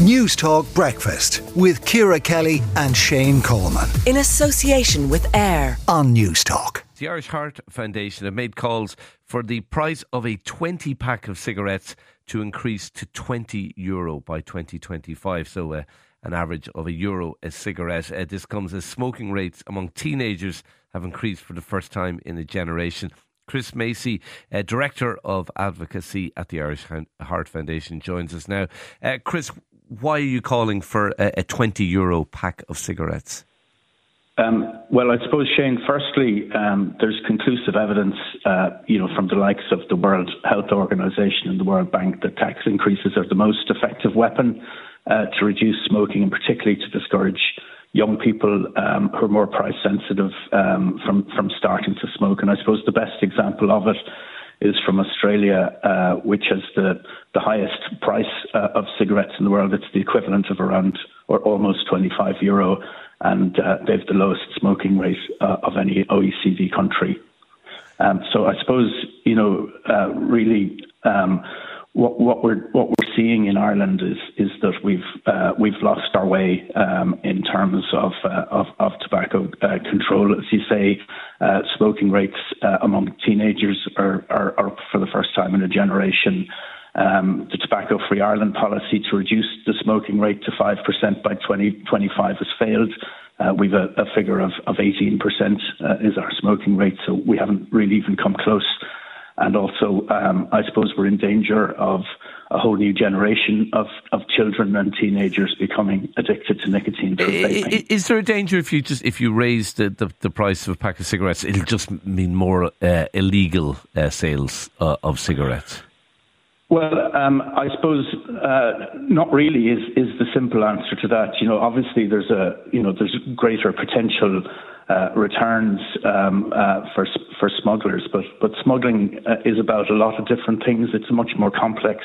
Newstalk Breakfast with Ciara Kelly and Shane Coleman. In association with AIR on Newstalk. The Irish Heart Foundation have made calls for the price of a 20 pack of cigarettes to increase to 20 euro by 2025. So, uh, an average of a euro a cigarette. Uh, this comes as smoking rates among teenagers have increased for the first time in a generation. Chris Macey, uh, Director of Advocacy at the Irish Heart Foundation, joins us now. Uh, Chris, why are you calling for a, a 20 euro pack of cigarettes? Um, well, I suppose, Shane, firstly, um, there's conclusive evidence, uh, you know, from the likes of the World Health Organization and the World Bank that tax increases are the most effective weapon uh, to reduce smoking and particularly to discourage young people um, who are more price sensitive um, from from starting to smoke. And I suppose the best example of it is from Australia, uh, which has the the highest price uh, of cigarettes in the world. It's the equivalent of around or almost 25 euro, and uh, they've the lowest smoking rate uh, of any OECD country. Um, so I suppose you know uh, really. Um, what, what, we're what we're seeing in Ireland is is that we've uh, we've lost our way um, in terms of uh, of, of, tobacco uh, control. As you say, uh, smoking rates uh, among teenagers are, are, are, for the first time in a generation. Um, the Tobacco Free Ireland policy to reduce the smoking rate to 5% by 2025 has failed. Uh, we've a, a, figure of, of 18% is our smoking rate, so we haven't really even come close and also, um, I suppose we're in danger of a whole new generation of, of children and teenagers becoming addicted to nicotine. Is, is there a danger if you just if you raise the, the, the, price of a pack of cigarettes, it'll just mean more uh, illegal uh, sales uh, of cigarettes? Well, um, I suppose uh, not really is is the simple answer to that. You know, obviously there's a you know there's greater potential uh, returns um, uh, for for smugglers. But but smuggling uh, is about a lot of different things. It's a much more complex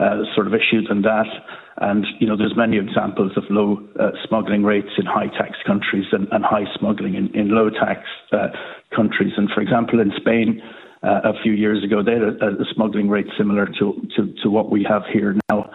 uh, sort of issue than that. And you know, there's many examples of low uh, smuggling rates in high tax countries and, and high smuggling in, in low tax countries. And for example, in Spain. a few years ago, they had a, a smuggling rate similar to, to, to what we have here now.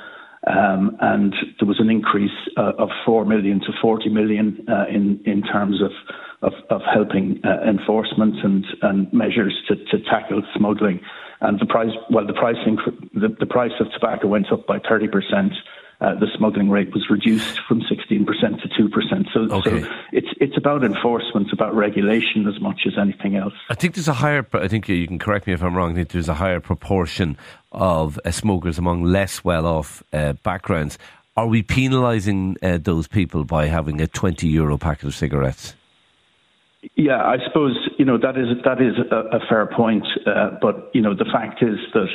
Um, and there was an increase uh, of 4 million to 40 million uh, in, in terms of, of, of helping uh, enforcement and, and measures to, to tackle smuggling. And the price, well, the price, inc- the, the price of tobacco went up by 30 percent uh, the smuggling rate was reduced from 16% to 2%. So, okay. so it's it's about enforcement, about regulation as much as anything else. I think there's a higher. I think you can correct me if I'm wrong. I think there's a higher proportion of uh, smokers among less well-off uh, backgrounds. Are we penalising uh, those people by having a 20 euro packet of cigarettes? Yeah, I suppose you know that is that is a, a fair point, uh, but you know the fact is that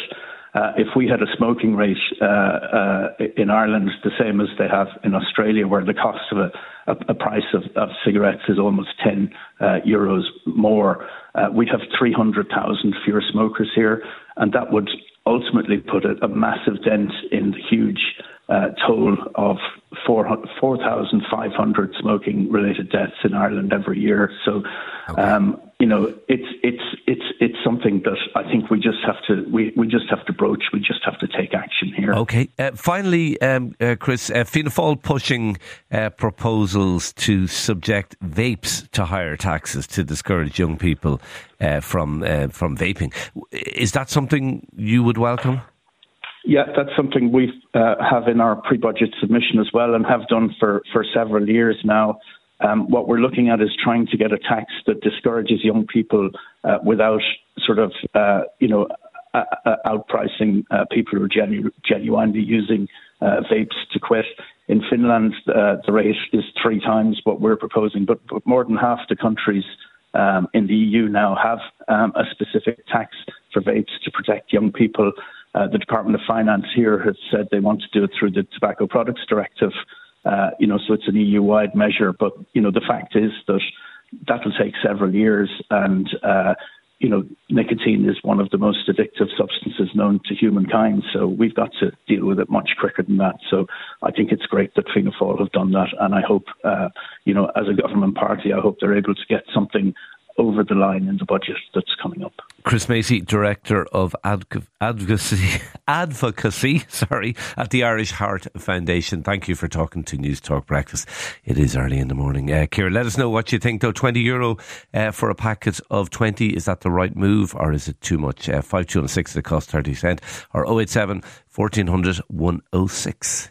uh, if we had a smoking rate uh, uh, in Ireland the same as they have in Australia, where the cost of a, a, a price of, of, cigarettes is almost 10 uh, euros more, uh, we'd have 300,000 fewer smokers here, and that would ultimately put a, a massive dent in the huge uh, toll of 4,500 smoking related deaths in Ireland every year. So, okay. um, you know, it's it's it's it's something that I think we just have to we, we just have to broach. We just have to take action here. Okay. Uh, finally, um, uh, Chris, uh, Fianna Fáil pushing uh, proposals to subject vapes to higher taxes to discourage young people uh, from uh, from vaping. Is that something you would welcome? Yeah, that's something we uh, have in our pre-budget submission as well, and have done for, for several years now. Um, what we're looking at is trying to get a tax that discourages young people uh, without sort of, uh, you know, uh, outpricing uh, people who are genu- genuinely using uh, vapes to quit. In Finland, the rate is three times what we're proposing, but, but more than half the countries um, in the EU now have um, a specific tax for vapes to protect young people uh, the Department of Finance here has said they want to do it through the Tobacco Products Directive. Uh, you know, so it's an EU-wide measure. But you know, the fact is that that will take several years, and uh, you know, nicotine is one of the most addictive substances known to humankind. So we've got to deal with it much quicker than that. So I think it's great that Fianna Fáil have done that, and I hope, uh, you know, as a government party, I hope they're able to get something over the line in the budget that's coming up. Chris Macey, Director of Advocacy, Advocacy sorry, at the Irish Heart Foundation. Thank you for talking to Newstalk Breakfast. It is early in the morning. Uh, Ciara, let us know what you think, though. 20 euro uh, for a packet of 20, is that the right move or is it too much? Uh, 5206, it costs 30 cent, or 087 1400 106.